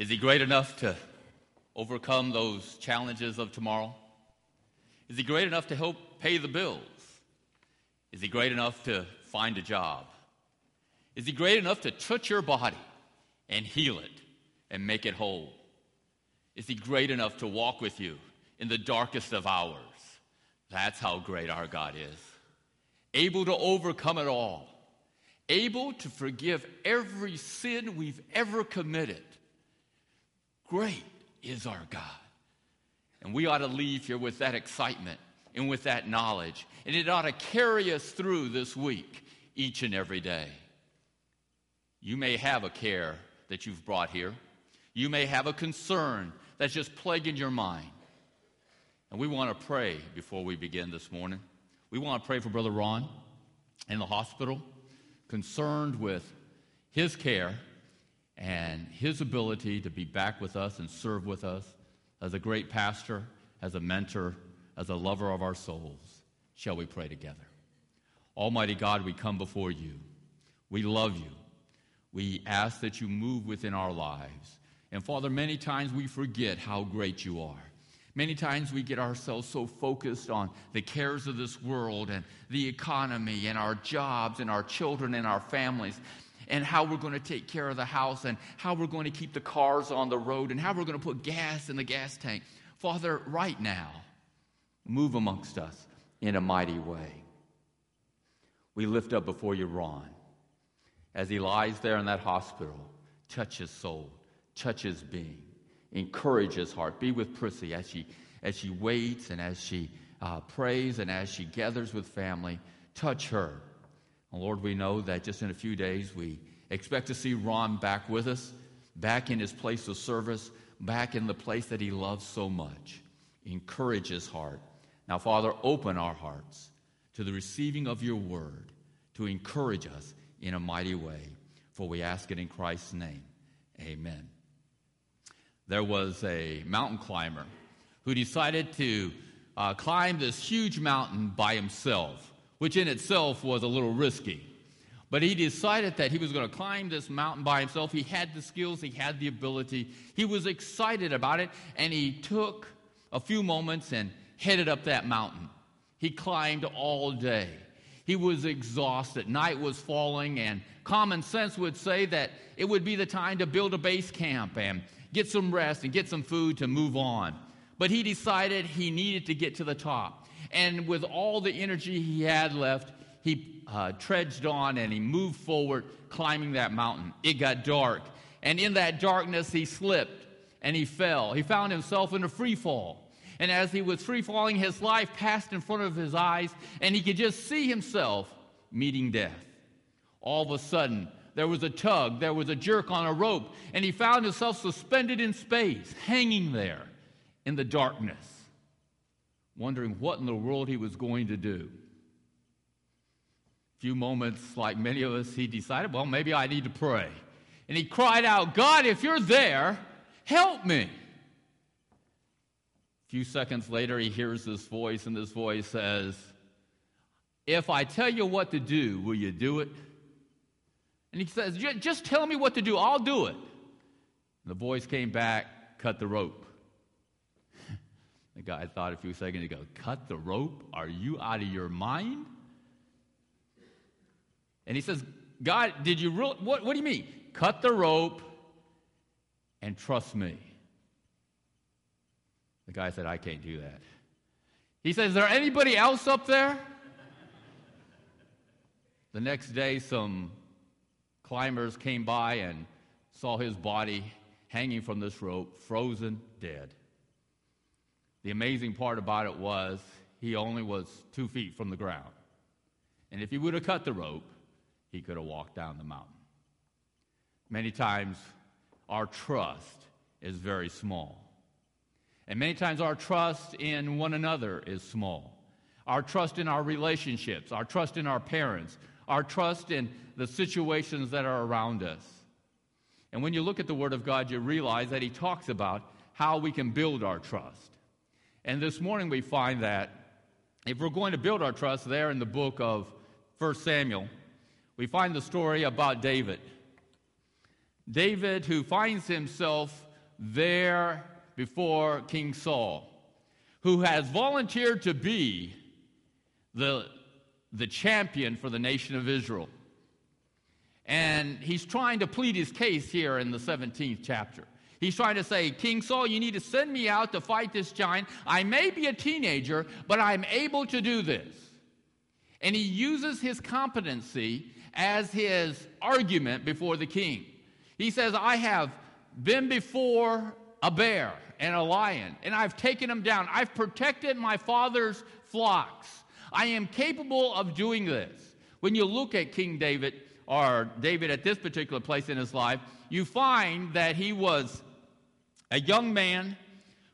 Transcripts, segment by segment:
Is He great enough to overcome those challenges of tomorrow? Is He great enough to help pay the bills? Is He great enough to find a job? Is He great enough to touch your body and heal it and make it whole? Is He great enough to walk with you in the darkest of hours? That's how great our God is. Able to overcome it all, able to forgive every sin we've ever committed. Great is our God. And we ought to leave here with that excitement and with that knowledge. And it ought to carry us through this week, each and every day. You may have a care that you've brought here. You may have a concern that's just plaguing your mind. And we want to pray before we begin this morning. We want to pray for Brother Ron in the hospital, concerned with his care and his ability to be back with us and serve with us as a great pastor, as a mentor, as a lover of our souls. Shall we pray together? Almighty God, we come before you. We love you. We ask that you move within our lives. And Father, many times we forget how great you are. Many times we get ourselves so focused on the cares of this world and the economy and our jobs and our children and our families and how we're going to take care of the house and how we're going to keep the cars on the road and how we're going to put gas in the gas tank. Father, right now, move amongst us in a mighty way. We lift up before you Ron as he lies there in that hospital, touch his soul, touch his being, encourage his heart. Be with Prissy as she, as she waits and as she uh, prays and as she gathers with family. Touch her. Lord, we know that just in a few days we expect to see Ron back with us, back in his place of service, back in the place that he loves so much. Encourage his heart. Now, Father, open our hearts to the receiving of your word to encourage us in a mighty way. For we ask it in Christ's name. Amen. There was a mountain climber who decided to uh, climb this huge mountain by himself, which in itself was a little risky. But he decided that he was going to climb this mountain by himself. He had the skills, he had the ability, he was excited about it, and he took a few moments and headed up that mountain. He climbed all day. He was exhausted. Night was falling, and common sense would say that it would be the time to build a base camp and get some rest and get some food to move on. But he decided he needed to get to the top. And with all the energy he had left, he uh, trudged on and he moved forward, climbing that mountain. It got dark. And in that darkness, he slipped and he fell. He found himself in a free fall. And as he was free falling, his life passed in front of his eyes, and he could just see himself meeting death. All of a sudden, there was a tug, there was a jerk on a rope, and he found himself suspended in space, hanging there in the darkness, wondering what in the world he was going to do. A few moments, like many of us, he decided, well, maybe I need to pray. And he cried out, God, if you're there, help me A few seconds later, he hears this voice, and this voice says, If I tell you what to do, will you do it? And he says, Just tell me what to do, I'll do it. And the voice came back, Cut the rope. The guy thought a few seconds ago, Cut the rope? Are you out of your mind? And he says, God, did you really, what, what do you mean? Cut the rope and trust me. The guy said, I can't do that. He says, Is there anybody else up there? the next day, some climbers came by and saw his body hanging from this rope, frozen dead. The amazing part about it was he only was two feet from the ground. And if he would have cut the rope, he could have walked down the mountain. Many times, our trust is very small. And many times our trust in one another is small. Our trust in our relationships, our trust in our parents, our trust in the situations that are around us. And when you look at the Word of God, you realize that He talks about how we can build our trust. And this morning we find that if we're going to build our trust there in the book of 1 Samuel, we find the story about David. David, who finds himself there before King Saul, who has volunteered to be the, the champion for the nation of Israel. And he's trying to plead his case here in the 17th chapter. He's trying to say, King Saul, you need to send me out to fight this giant. I may be a teenager, but I'm able to do this. And he uses his competency as his argument before the king. He says, I have been before a bear and a lion, and I've taken them down. I've protected my father's flocks. I am capable of doing this. When you look at King David, or David at this particular place in his life, you find that he was a young man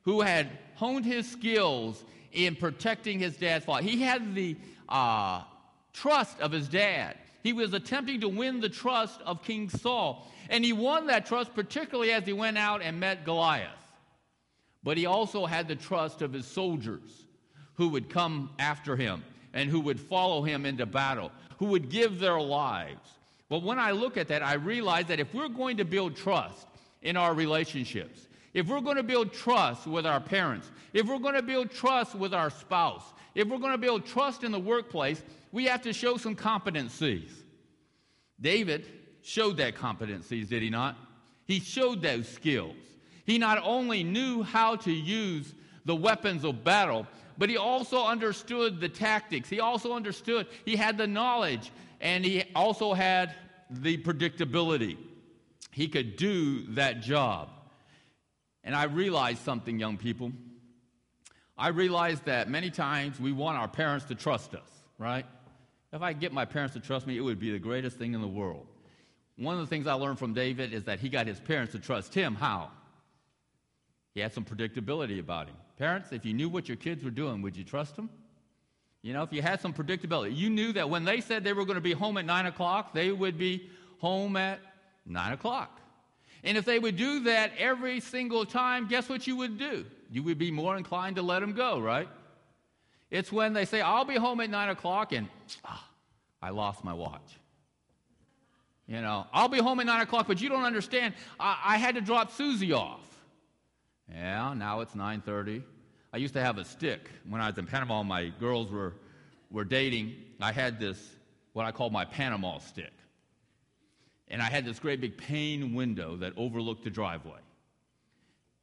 who had honed his skills in protecting his dad's flock. He had the uh, trust of his dad. He was attempting to win the trust of King Saul. And he won that trust, particularly as he went out and met Goliath. But he also had the trust of his soldiers who would come after him and who would follow him into battle, who would give their lives. But when I look at that, I realize that if we're going to build trust in our relationships, if we're going to build trust with our parents, if we're going to build trust with our spouse, if we're going to build trust in the workplace, we have to show some competencies. David showed that competencies, did he not? He showed those skills. He not only knew how to use the weapons of battle, but he also understood the tactics. He also understood, he had the knowledge, and he also had the predictability. He could do that job. And I realized something, young people. I realized that many times we want our parents to trust us, right? If I get my parents to trust me, it would be the greatest thing in the world. One of the things I learned from David is that he got his parents to trust him. How? He had some predictability about him. Parents, if you knew what your kids were doing, would you trust them? You know, if you had some predictability, you knew that when they said they were going to be home at 9 o'clock, they would be home at 9 o'clock. And if they would do that every single time, guess what you would do? You would be more inclined to let them go, right? It's when they say, I'll be home at 9 o'clock, and ah, I lost my watch. You know, I'll be home at 9 o'clock, but you don't understand. I, I had to drop Susie off. Yeah, now it's 9.30. I used to have a stick. When I was in Panama, my girls were, were dating. I had this, what I call my Panama stick. And I had this great big pane window that overlooked the driveway.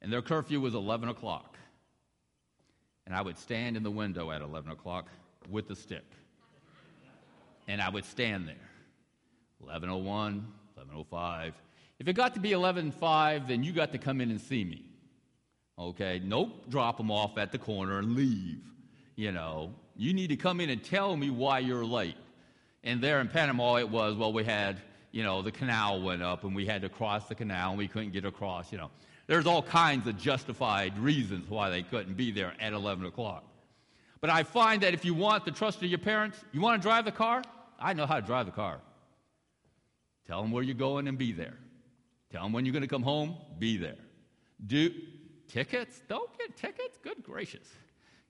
And their curfew was 11 o'clock. And I would stand in the window at 11 o'clock with the stick. And I would stand there. 1101, 1105. If it got to be 1105, then you got to come in and see me. Okay? Nope, drop them off at the corner and leave. You know, you need to come in and tell me why you're late. And there in Panama, it was, well, we had, you know, the canal went up and we had to cross the canal and we couldn't get across, you know. There's all kinds of justified reasons why they couldn't be there at 11 o'clock. But I find that if you want the trust of your parents, you want to drive the car? I know how to drive the car. Tell them where you're going and be there. Tell them when you're going to come home, be there. Do tickets? Don't get tickets? Good gracious.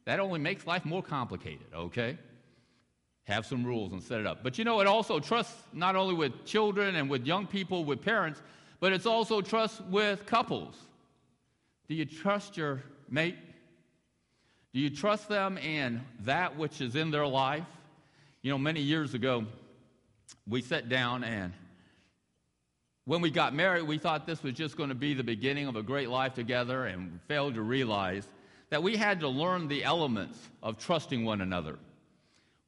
That only makes life more complicated, okay? Have some rules and set it up. But you know, it also trusts not only with children and with young people, with parents, but it's also trust with couples. Do you trust your mate? Do you trust them in that which is in their life? You know, many years ago, we sat down and when we got married, we thought this was just going to be the beginning of a great life together and failed to realize that we had to learn the elements of trusting one another.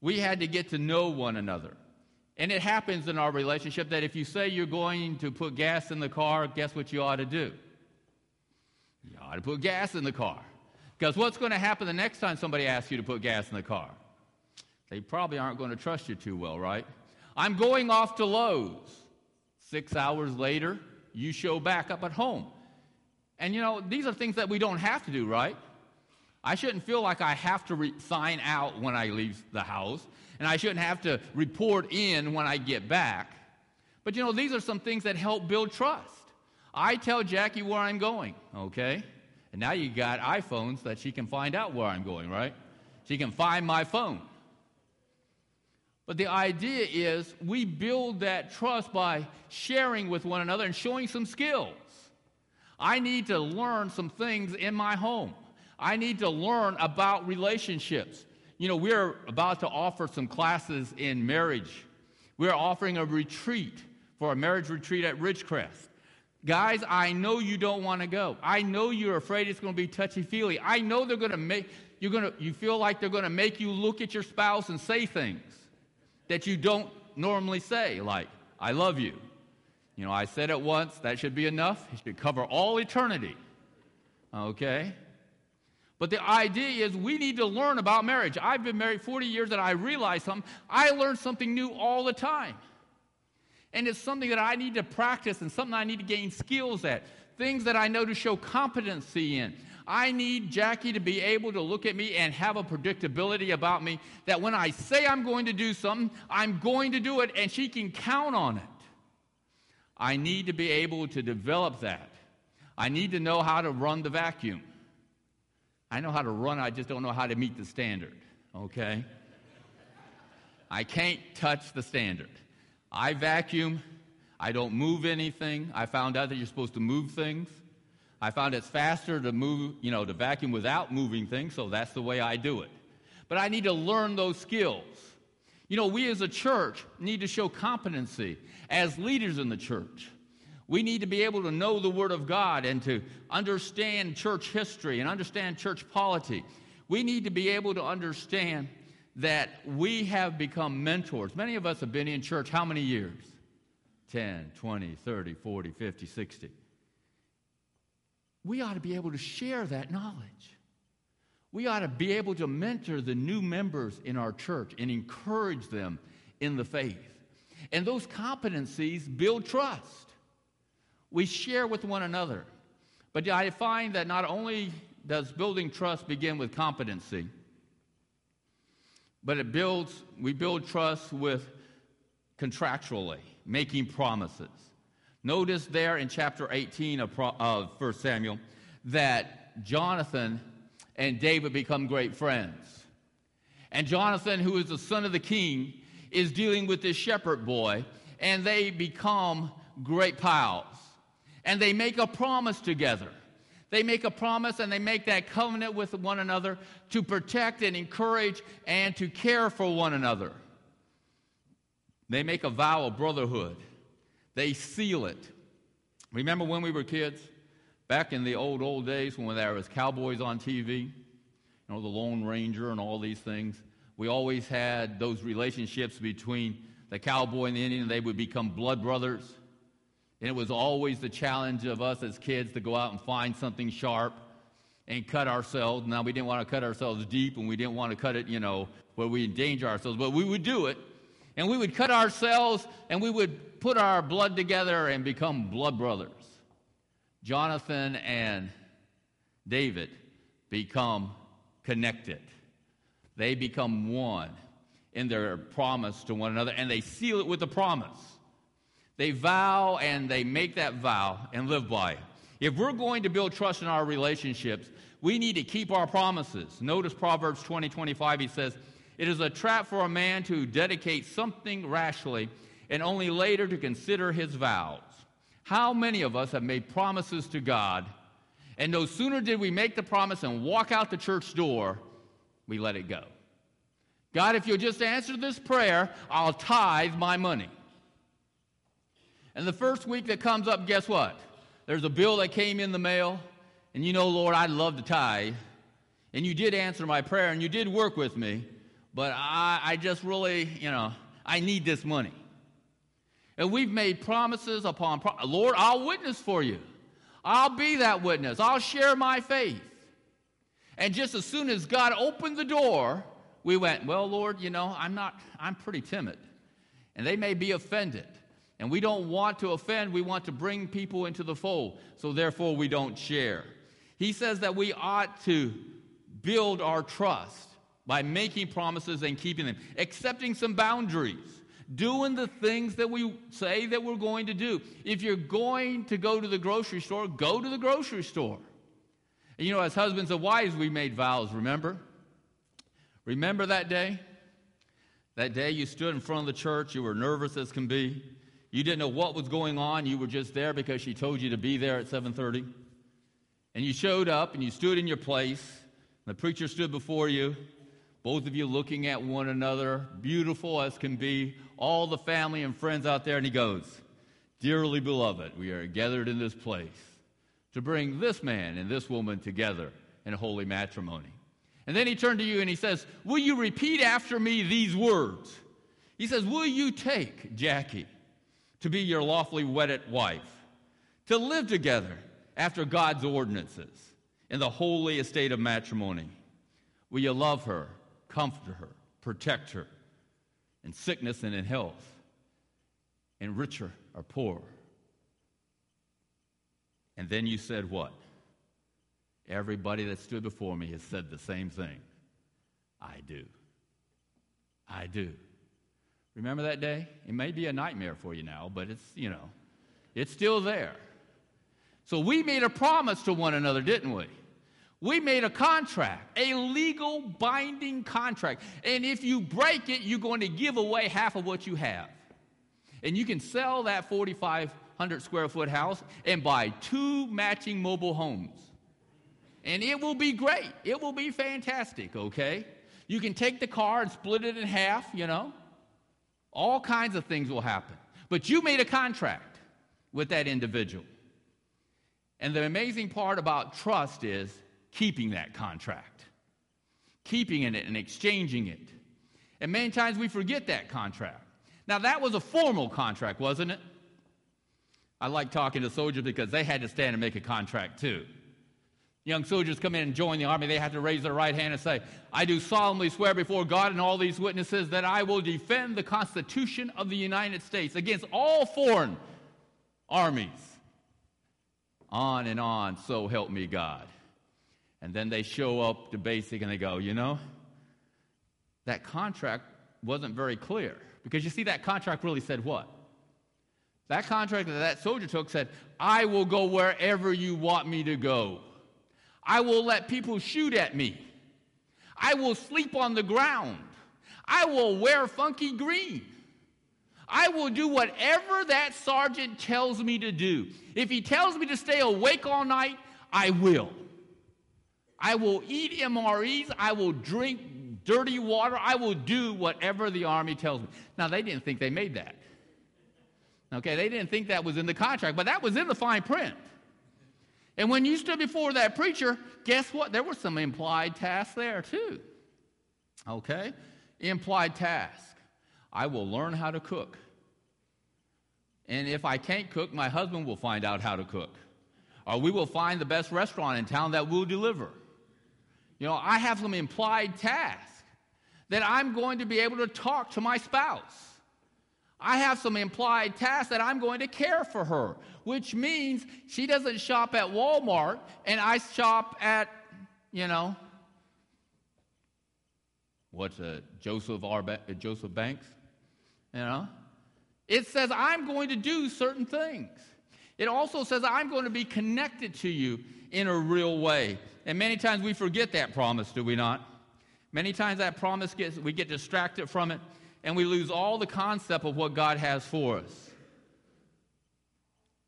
We had to get to know one another. And it happens in our relationship that if you say you're going to put gas in the car, guess what you ought to do? You ought to put gas in the car. Because what's going to happen the next time somebody asks you to put gas in the car? They probably aren't going to trust you too well, right? I'm going off to Lowe's. Six hours later, you show back up at home. And you know, these are things that we don't have to do, right? I shouldn't feel like I have to re- sign out when I leave the house and I shouldn't have to report in when I get back. But you know, these are some things that help build trust. I tell Jackie where I'm going, okay? And now you got iPhones that she can find out where I'm going, right? She can find my phone. But the idea is we build that trust by sharing with one another and showing some skills. I need to learn some things in my home. I need to learn about relationships. You know, we're about to offer some classes in marriage. We're offering a retreat for a marriage retreat at Ridgecrest. Guys, I know you don't want to go. I know you're afraid it's going to be touchy feely. I know they're going to make you're going to you feel like they're going to make you look at your spouse and say things that you don't normally say, like "I love you." You know, I said it once. That should be enough. It should cover all eternity. Okay. But the idea is we need to learn about marriage. I've been married 40 years and I realize something. I learn something new all the time. And it's something that I need to practice and something I need to gain skills at, things that I know to show competency in. I need Jackie to be able to look at me and have a predictability about me that when I say I'm going to do something, I'm going to do it and she can count on it. I need to be able to develop that. I need to know how to run the vacuum. I know how to run, I just don't know how to meet the standard, okay? I can't touch the standard. I vacuum, I don't move anything. I found out that you're supposed to move things. I found it's faster to move, you know, to vacuum without moving things, so that's the way I do it. But I need to learn those skills. You know, we as a church need to show competency as leaders in the church. We need to be able to know the Word of God and to understand church history and understand church polity. We need to be able to understand that we have become mentors. Many of us have been in church how many years? 10, 20, 30, 40, 50, 60. We ought to be able to share that knowledge. We ought to be able to mentor the new members in our church and encourage them in the faith. And those competencies build trust. We share with one another. But I find that not only does building trust begin with competency, but it builds, we build trust with contractually, making promises. Notice there in chapter 18 of, of 1 Samuel that Jonathan and David become great friends. And Jonathan, who is the son of the king, is dealing with this shepherd boy, and they become great pals. And they make a promise together. They make a promise and they make that covenant with one another to protect and encourage and to care for one another. They make a vow of brotherhood. They seal it. Remember when we were kids? Back in the old, old days when there was cowboys on TV, you know, the Lone Ranger and all these things. We always had those relationships between the cowboy and the Indian. They would become blood brothers. And it was always the challenge of us as kids to go out and find something sharp and cut ourselves. Now, we didn't want to cut ourselves deep and we didn't want to cut it, you know, where we endanger ourselves, but we would do it. And we would cut ourselves and we would put our blood together and become blood brothers. Jonathan and David become connected. They become one in their promise to one another, and they seal it with a promise. They vow and they make that vow and live by it. If we're going to build trust in our relationships, we need to keep our promises. Notice Proverbs 20 25, he says, It is a trap for a man to dedicate something rashly and only later to consider his vows. How many of us have made promises to God, and no sooner did we make the promise and walk out the church door, we let it go? God, if you'll just answer this prayer, I'll tithe my money. And the first week that comes up, guess what? There's a bill that came in the mail, and you know, Lord, I'd love to tithe. And you did answer my prayer, and you did work with me, but I, I just really, you know, I need this money. And we've made promises upon, pro- Lord, I'll witness for you. I'll be that witness. I'll share my faith. And just as soon as God opened the door, we went, Well, Lord, you know, I'm not, I'm pretty timid. And they may be offended. And we don't want to offend, we want to bring people into the fold. So therefore, we don't share. He says that we ought to build our trust by making promises and keeping them, accepting some boundaries, doing the things that we say that we're going to do. If you're going to go to the grocery store, go to the grocery store. And you know, as husbands and wives, we made vows, remember? Remember that day? That day you stood in front of the church, you were nervous as can be. You didn't know what was going on. You were just there because she told you to be there at 7:30. and you showed up and you stood in your place. The preacher stood before you, both of you looking at one another, beautiful as can be, all the family and friends out there, and he goes, Dearly beloved, we are gathered in this place to bring this man and this woman together in holy matrimony. And then he turned to you and he says, Will you repeat after me these words? He says, Will you take Jackie to be your lawfully wedded wife, to live together after God's ordinances in the holy estate of matrimony? Will you love her, comfort her, protect her in sickness and in health, in richer or poor? And then you said what? Everybody that stood before me has said the same thing. I do. I do. Remember that day? It may be a nightmare for you now, but it's, you know, it's still there. So we made a promise to one another, didn't we? We made a contract, a legal binding contract. And if you break it, you're going to give away half of what you have. And you can sell that 4,500 square foot house and buy two matching mobile homes. And it will be great. It will be fantastic, okay? You can take the car and split it in half, you know? All kinds of things will happen. But you made a contract with that individual. And the amazing part about trust is keeping that contract, keeping it and exchanging it. And many times we forget that contract. Now, that was a formal contract, wasn't it? I like talking to soldiers because they had to stand and make a contract too. Young soldiers come in and join the army, they have to raise their right hand and say, I do solemnly swear before God and all these witnesses that I will defend the Constitution of the United States against all foreign armies. On and on, so help me God. And then they show up to basic and they go, you know, that contract wasn't very clear. Because you see, that contract really said what? That contract that that soldier took said, I will go wherever you want me to go. I will let people shoot at me. I will sleep on the ground. I will wear funky green. I will do whatever that sergeant tells me to do. If he tells me to stay awake all night, I will. I will eat MREs. I will drink dirty water. I will do whatever the Army tells me. Now, they didn't think they made that. Okay, they didn't think that was in the contract, but that was in the fine print. And when you stood before that preacher, guess what? There were some implied tasks there too. Okay? Implied task. I will learn how to cook. And if I can't cook, my husband will find out how to cook. Or we will find the best restaurant in town that will deliver. You know, I have some implied task that I'm going to be able to talk to my spouse. I have some implied tasks that I'm going to care for her, which means she doesn't shop at Walmart and I shop at, you know, what's a Joseph R. Ba- Joseph Banks, you know. It says I'm going to do certain things. It also says I'm going to be connected to you in a real way. And many times we forget that promise, do we not? Many times that promise gets we get distracted from it and we lose all the concept of what God has for us.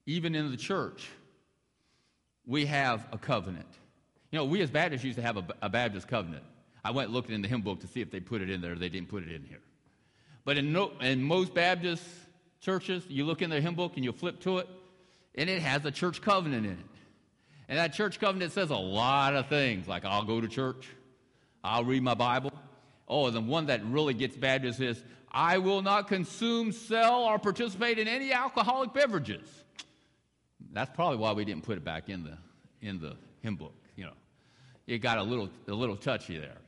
Even in the church, we have a covenant. You know, we as Baptists used to have a, a Baptist covenant. I went looking in the hymn book to see if they put it in there. They didn't put it in here. But in, no, in most Baptist churches, you look in the hymn book and you flip to it, and it has a church covenant in it. And that church covenant says a lot of things, like I'll go to church, I'll read my Bible, Oh, the one that really gets bad is this I will not consume, sell, or participate in any alcoholic beverages. That's probably why we didn't put it back in the, in the hymn book. You know, it got a little, a little touchy there.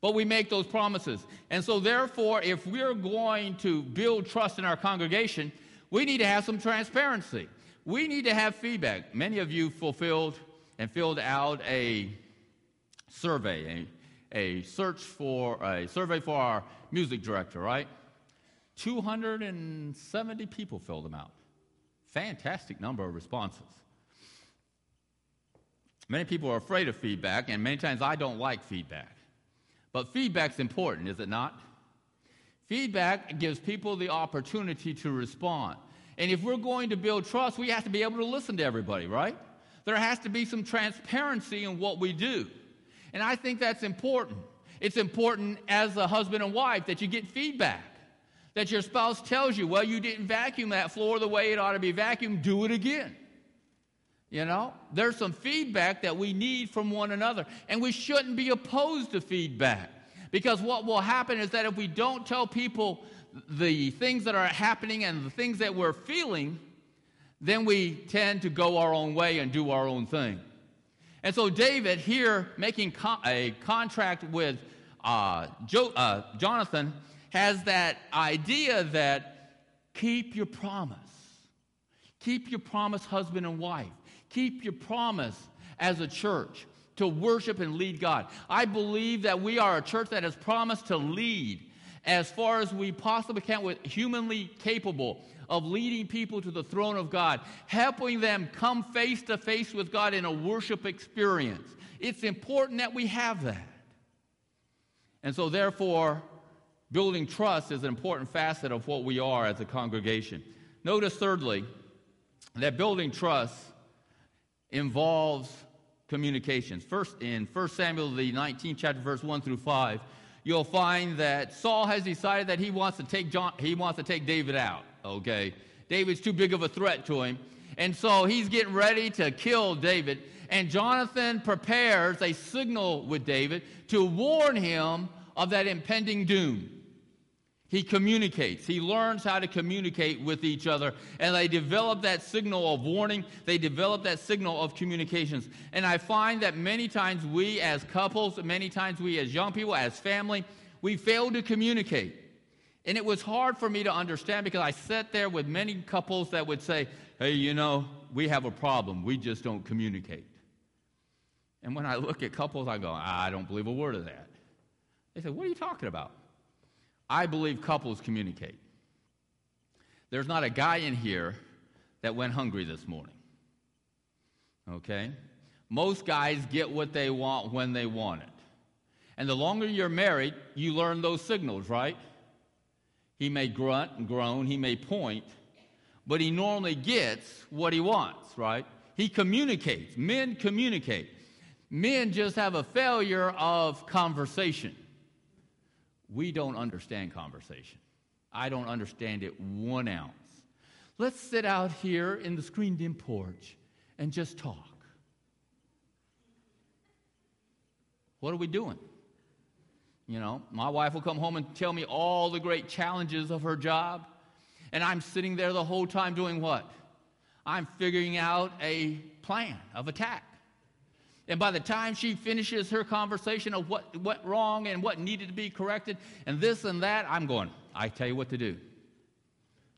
But we make those promises. And so, therefore, if we're going to build trust in our congregation, we need to have some transparency. We need to have feedback. Many of you fulfilled and filled out a survey, a search for a survey for our music director, right? 270 people filled them out. Fantastic number of responses. Many people are afraid of feedback, and many times I don't like feedback. But feedback's important, is it not? Feedback gives people the opportunity to respond. And if we're going to build trust, we have to be able to listen to everybody, right? There has to be some transparency in what we do. And I think that's important. It's important as a husband and wife that you get feedback. That your spouse tells you, well, you didn't vacuum that floor the way it ought to be vacuumed, do it again. You know, there's some feedback that we need from one another, and we shouldn't be opposed to feedback. Because what will happen is that if we don't tell people the things that are happening and the things that we're feeling, then we tend to go our own way and do our own thing. And so, David, here making a contract with uh, jo- uh, Jonathan, has that idea that keep your promise. Keep your promise, husband and wife. Keep your promise as a church to worship and lead God. I believe that we are a church that has promised to lead as far as we possibly can with humanly capable of leading people to the throne of God, helping them come face to face with God in a worship experience. It's important that we have that. And so, therefore, building trust is an important facet of what we are as a congregation. Notice, thirdly, that building trust involves communications. First, in 1 Samuel, the 19th chapter, verse 1 through 5, you'll find that Saul has decided that he wants to take, John, he wants to take David out okay? David's too big of a threat to him. And so he's getting ready to kill David. And Jonathan prepares a signal with David to warn him of that impending doom. He communicates. He learns how to communicate with each other. And they develop that signal of warning. They develop that signal of communications. And I find that many times we as couples, many times we as young people, as family, we fail to communicate. And it was hard for me to understand because I sat there with many couples that would say, hey, you know, we have a problem. We just don't communicate. And when I look at couples, I go, I don't believe a word of that. They say, what are you talking about? I believe couples communicate. There's not a guy in here that went hungry this morning. Okay? Most guys get what they want when they want it. And the longer you're married, you learn those signals, right? He may grunt and groan, he may point, but he normally gets what he wants, right? He communicates. Men communicate. Men just have a failure of conversation. We don't understand conversation. I don't understand it one ounce. Let's sit out here in the screened in porch and just talk. What are we doing? You know, my wife will come home and tell me all the great challenges of her job. And I'm sitting there the whole time doing what? I'm figuring out a plan of attack. And by the time she finishes her conversation of what went wrong and what needed to be corrected and this and that, I'm going, I tell you what to do.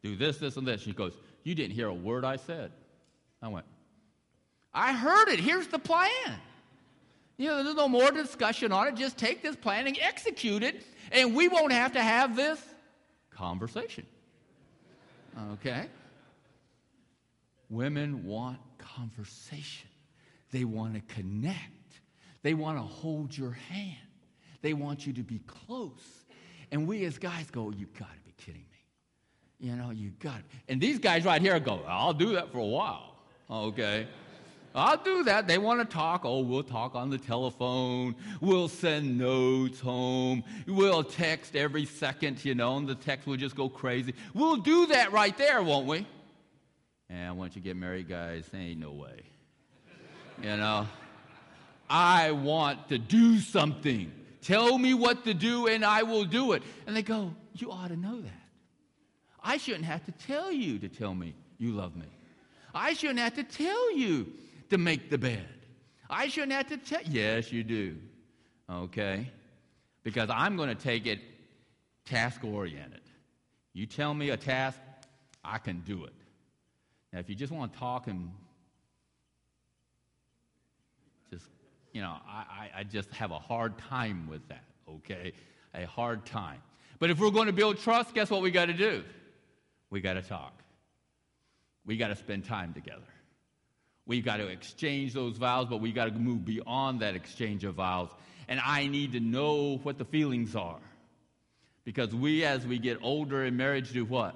Do this, this, and this. She goes, You didn't hear a word I said. I went, I heard it. Here's the plan. You know, there's no more discussion on it. Just take this plan and execute it, and we won't have to have this conversation. Okay? Women want conversation, they want to connect, they want to hold your hand, they want you to be close. And we as guys go, You've got to be kidding me. You know, you got it. And these guys right here go, I'll do that for a while. Okay? I'll do that. They want to talk. Oh, we'll talk on the telephone. We'll send notes home. We'll text every second, you know, and the text will just go crazy. We'll do that right there, won't we? And once you get married, guys, there ain't no way. You know, I want to do something. Tell me what to do and I will do it. And they go, You ought to know that. I shouldn't have to tell you to tell me you love me. I shouldn't have to tell you to make the bed. I shouldn't have to tell. Yes, you do. Okay? Because I'm going to take it task oriented. You tell me a task, I can do it. Now, if you just want to talk and just, you know, I, I just have a hard time with that, okay? A hard time. But if we're going to build trust, guess what we got to do? We got to talk. We got to spend time together. We've got to exchange those vows, but we've got to move beyond that exchange of vows. And I need to know what the feelings are. Because we, as we get older in marriage, do what?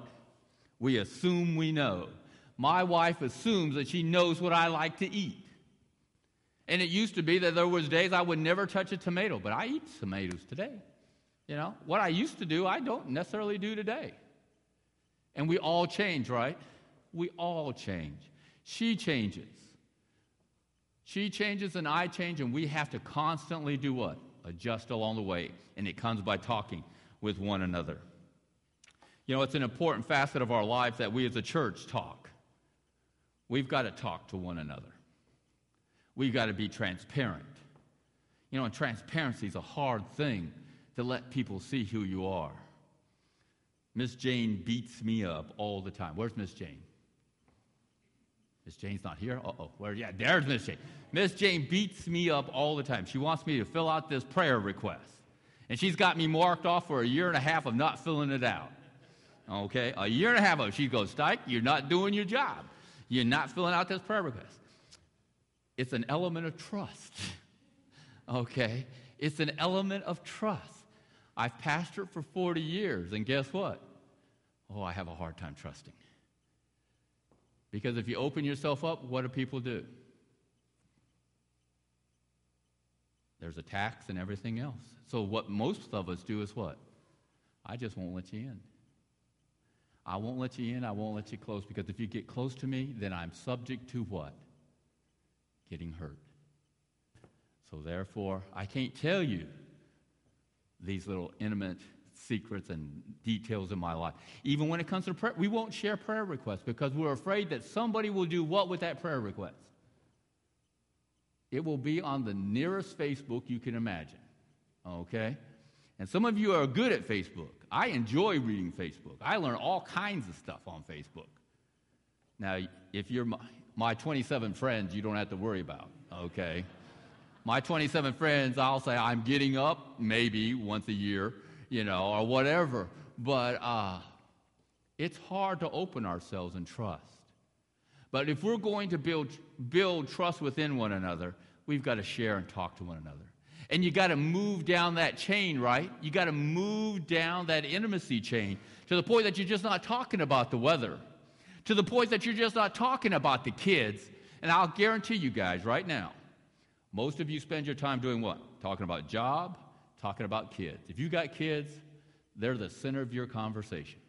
We assume we know. My wife assumes that she knows what I like to eat. And it used to be that there was days I would never touch a tomato, but I eat tomatoes today. You know, what I used to do, I don't necessarily do today. And we all change, right? We all change. She changes. She changes and I change, and we have to constantly do what? Adjust along the way. And it comes by talking with one another. You know, it's an important facet of our life that we as a church talk. We've got to talk to one another. We've got to be transparent. You know, and transparency is a hard thing to let people see who you are. Miss Jane beats me up all the time. Where's Miss Jane? Miss Jane's not here? Uh oh. Where? Yeah, there's Miss Jane. Miss Jane beats me up all the time. She wants me to fill out this prayer request. And she's got me marked off for a year and a half of not filling it out. Okay? A year and a half of she goes, Stike, you're not doing your job. You're not filling out this prayer request. It's an element of trust. Okay? It's an element of trust. I've pastored for 40 years, and guess what? Oh, I have a hard time trusting. Because if you open yourself up, what do people do? There's attacks and everything else. So, what most of us do is what? I just won't let you in. I won't let you in. I won't let you close because if you get close to me, then I'm subject to what? Getting hurt. So, therefore, I can't tell you these little intimate secrets and details in my life. Even when it comes to prayer, we won't share prayer requests because we're afraid that somebody will do what with that prayer request? It will be on the nearest Facebook you can imagine. Okay? And some of you are good at Facebook. I enjoy reading Facebook. I learn all kinds of stuff on Facebook. Now, if you're my, my 27 friends, you don't have to worry about, okay? my 27 friends, I'll say I'm getting up maybe once a year, you know, or whatever. But uh, it's hard to open ourselves and trust. But if we're going to build, build trust within one another, we've got to share and talk to one another. And you got to move down that chain, right? You got to move down that intimacy chain to the point that you're just not talking about the weather, to the point that you're just not talking about the kids. And I'll guarantee you guys right now, most of you spend your time doing what? Talking about job, talking about kids. If you got kids, they're the center of your conversation.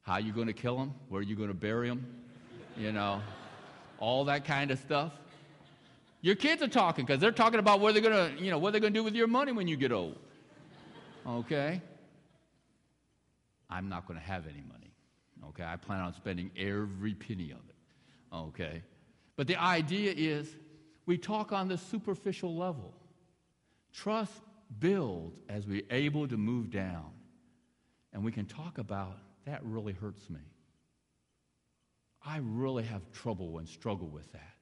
How are you going to kill them? Where are you going to bury them? You know, all that kind of stuff. Your kids are talking because they're talking about what they're going to, you know, what they're going to do with your money when you get old. Okay? I'm not going to have any money. Okay? I plan on spending every penny of it. Okay? But the idea is we talk on the superficial level. Trust builds as we're able to move down. And we can talk about that really hurts me. I really have trouble and struggle with that.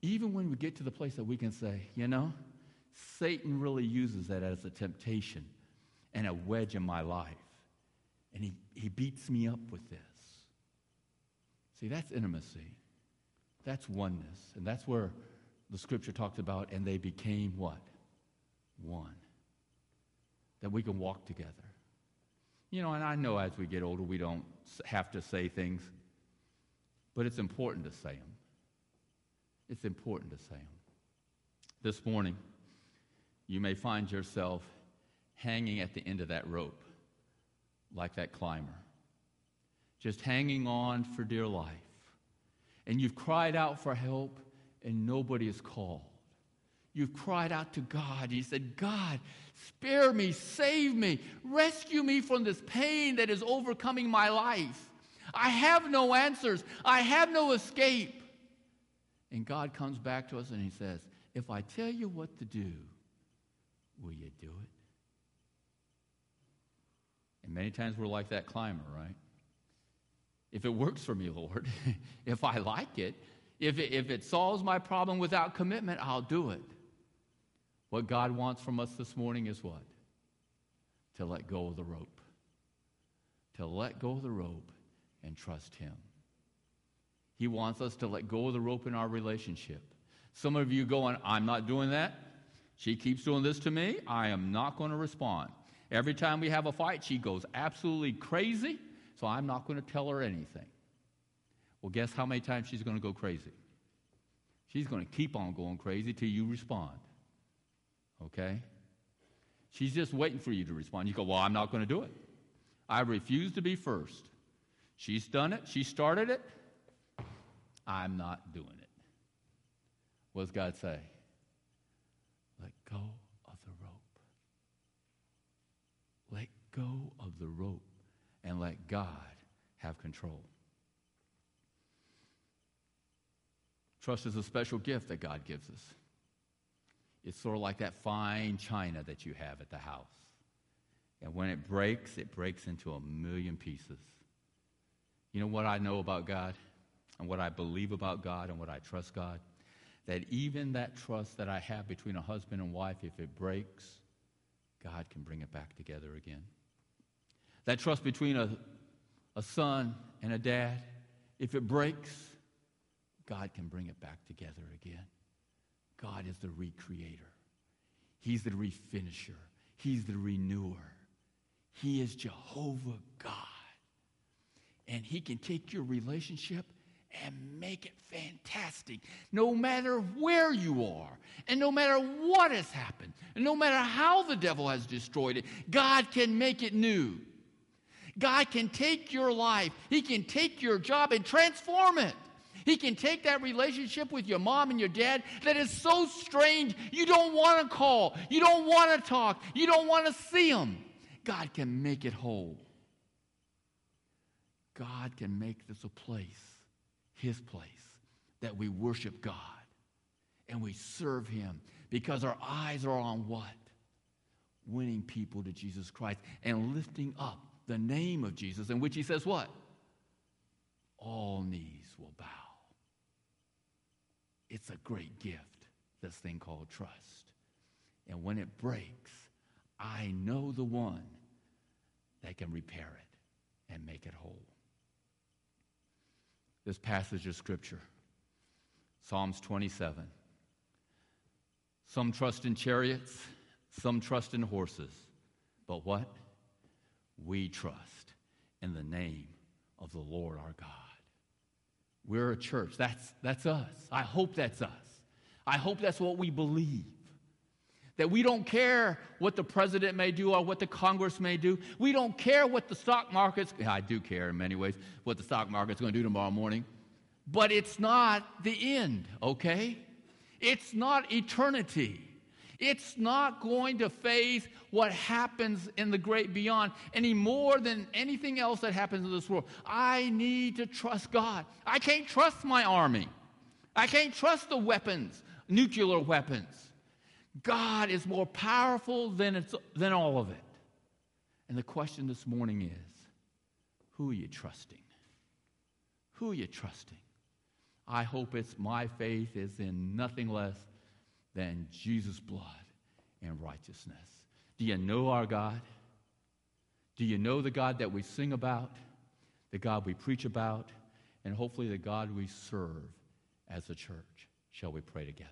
Even when we get to the place that we can say, you know, Satan really uses that as a temptation and a wedge in my life. And he, he beats me up with this. See, that's intimacy. That's oneness. And that's where the scripture talks about, and they became what? One. That we can walk together. You know, and I know as we get older, we don't have to say things, but it's important to say them. It's important to say them. This morning, you may find yourself hanging at the end of that rope, like that climber, just hanging on for dear life and you've cried out for help and nobody has called. You've cried out to God. You said, God, spare me, save me, rescue me from this pain that is overcoming my life. I have no answers, I have no escape. And God comes back to us and He says, If I tell you what to do, will you do it? And many times we're like that climber, right? if it works for me, Lord, if I like it, if it, if it solves my problem without commitment, I'll do it. What God wants from us this morning is what? To let go of the rope. To let go of the rope and trust Him. He wants us to let go of the rope in our relationship. Some of you going, I'm not doing that. She keeps doing this to me. I am not going to respond. Every time we have a fight, she goes absolutely crazy so I'm not going to tell her anything. Well, guess how many times she's going to go crazy? She's going to keep on going crazy till you respond. Okay? She's just waiting for you to respond. You go, Well, I'm not going to do it. I refuse to be first. She's done it, she started it. I'm not doing it. What does God say? Let go of the rope. Let go of the rope and let God have control. Trust is a special gift that God gives us. It's sort of like that fine china that you have at the house. And when it breaks, it breaks into a million pieces. You know what I know about God and what I believe about God and what I trust God? That even that trust that I have between a husband and wife, if it breaks, God can bring it back together again. That trust between a, a son and a dad, if it breaks, God can bring it back together again. God is the recreator. He's the refinisher. He's the renewer. He is Jehovah God. And He can take your relationship and make it fantastic no matter where you are and no matter what has happened and no matter how the devil has destroyed it. God can make it new. God can take your life, He can take your job and transform it. He can take that relationship with your mom and your dad that is so strange you don't want to call, you don't want to talk, you don't want to see them. God can make it whole. God can make this a place, His place, that we worship God and we serve Him because our eyes are on what? Winning people to Jesus Christ and lifting up the name of Jesus, in which He says, What? All knees will bow. It's a great gift, this thing called trust. And when it breaks, I know the one that can repair it and make it whole. This passage of Scripture, Psalms 27. Some trust in chariots, some trust in horses, but what? We trust in the name of the Lord our God. We're a church. That's, that's us. I hope that's us. I hope that's what we believe. That we don't care what the president may do or what the Congress may do. We don't care what the stock market's, I do care in many ways, what the stock market's going to do tomorrow morning. But it's not the end, okay? It's not eternity. It's not going to face what happens in the great beyond any more than anything else that happens in this world. I need to trust God. I can't trust my army. I can't trust the weapons, nuclear weapons. God is more powerful than, it's, than all of it. And the question this morning is who are you trusting? Who are you trusting? I hope it's my faith is in nothing less than Jesus' blood and righteousness. Do you know our God? Do you know the God that we sing about, the God we preach about, and hopefully the God we serve as a church? Shall we pray together?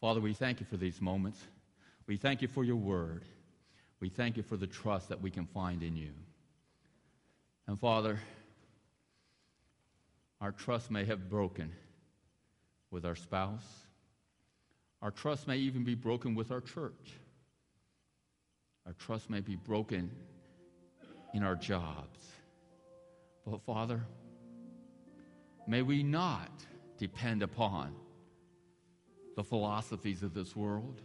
Father, we thank you for these moments. We thank you for your word. We thank you for the trust that we can find in you. And Father, our trust may have broken with our spouse, our trust may even be broken with our church. Our trust may be broken in our jobs. But Father, may we not depend upon the philosophies of this world.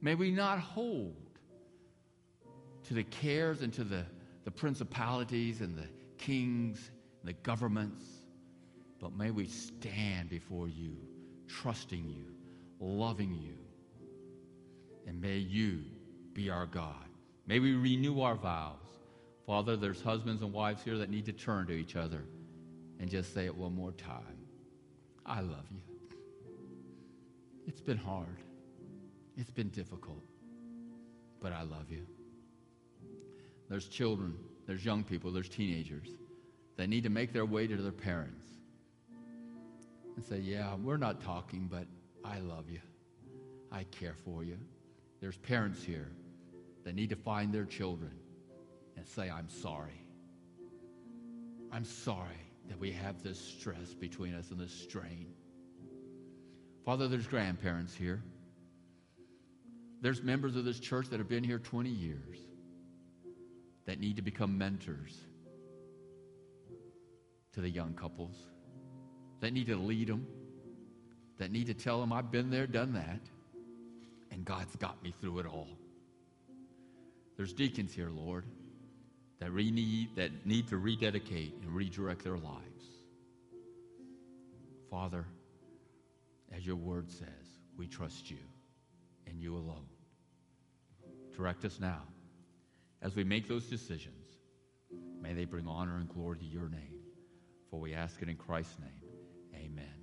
May we not hold to the cares and to the, the principalities and the kings and the governments, but may we stand before you, trusting you loving you. And may you be our God. May we renew our vows. Father, there's husbands and wives here that need to turn to each other and just say it one more time. I love you. It's been hard. It's been difficult. But I love you. There's children, there's young people, there's teenagers that need to make their way to their parents and say, Yeah, we're not talking, but I love you. I care for you. There's parents here that need to find their children and say, I'm sorry. I'm sorry that we have this stress between us and this strain. Father, there's grandparents here. There's members of this church that have been here 20 years that need to become mentors to the young couples, that need to lead them, that need to tell them, I've been there, done that, and God's got me through it all. There's deacons here, Lord, that, re- need, that need to rededicate and redirect their lives. Father, as your word says, we trust you and you alone. Direct us now as we make those decisions. May they bring honor and glory to your name. For we ask it in Christ's name. Amen.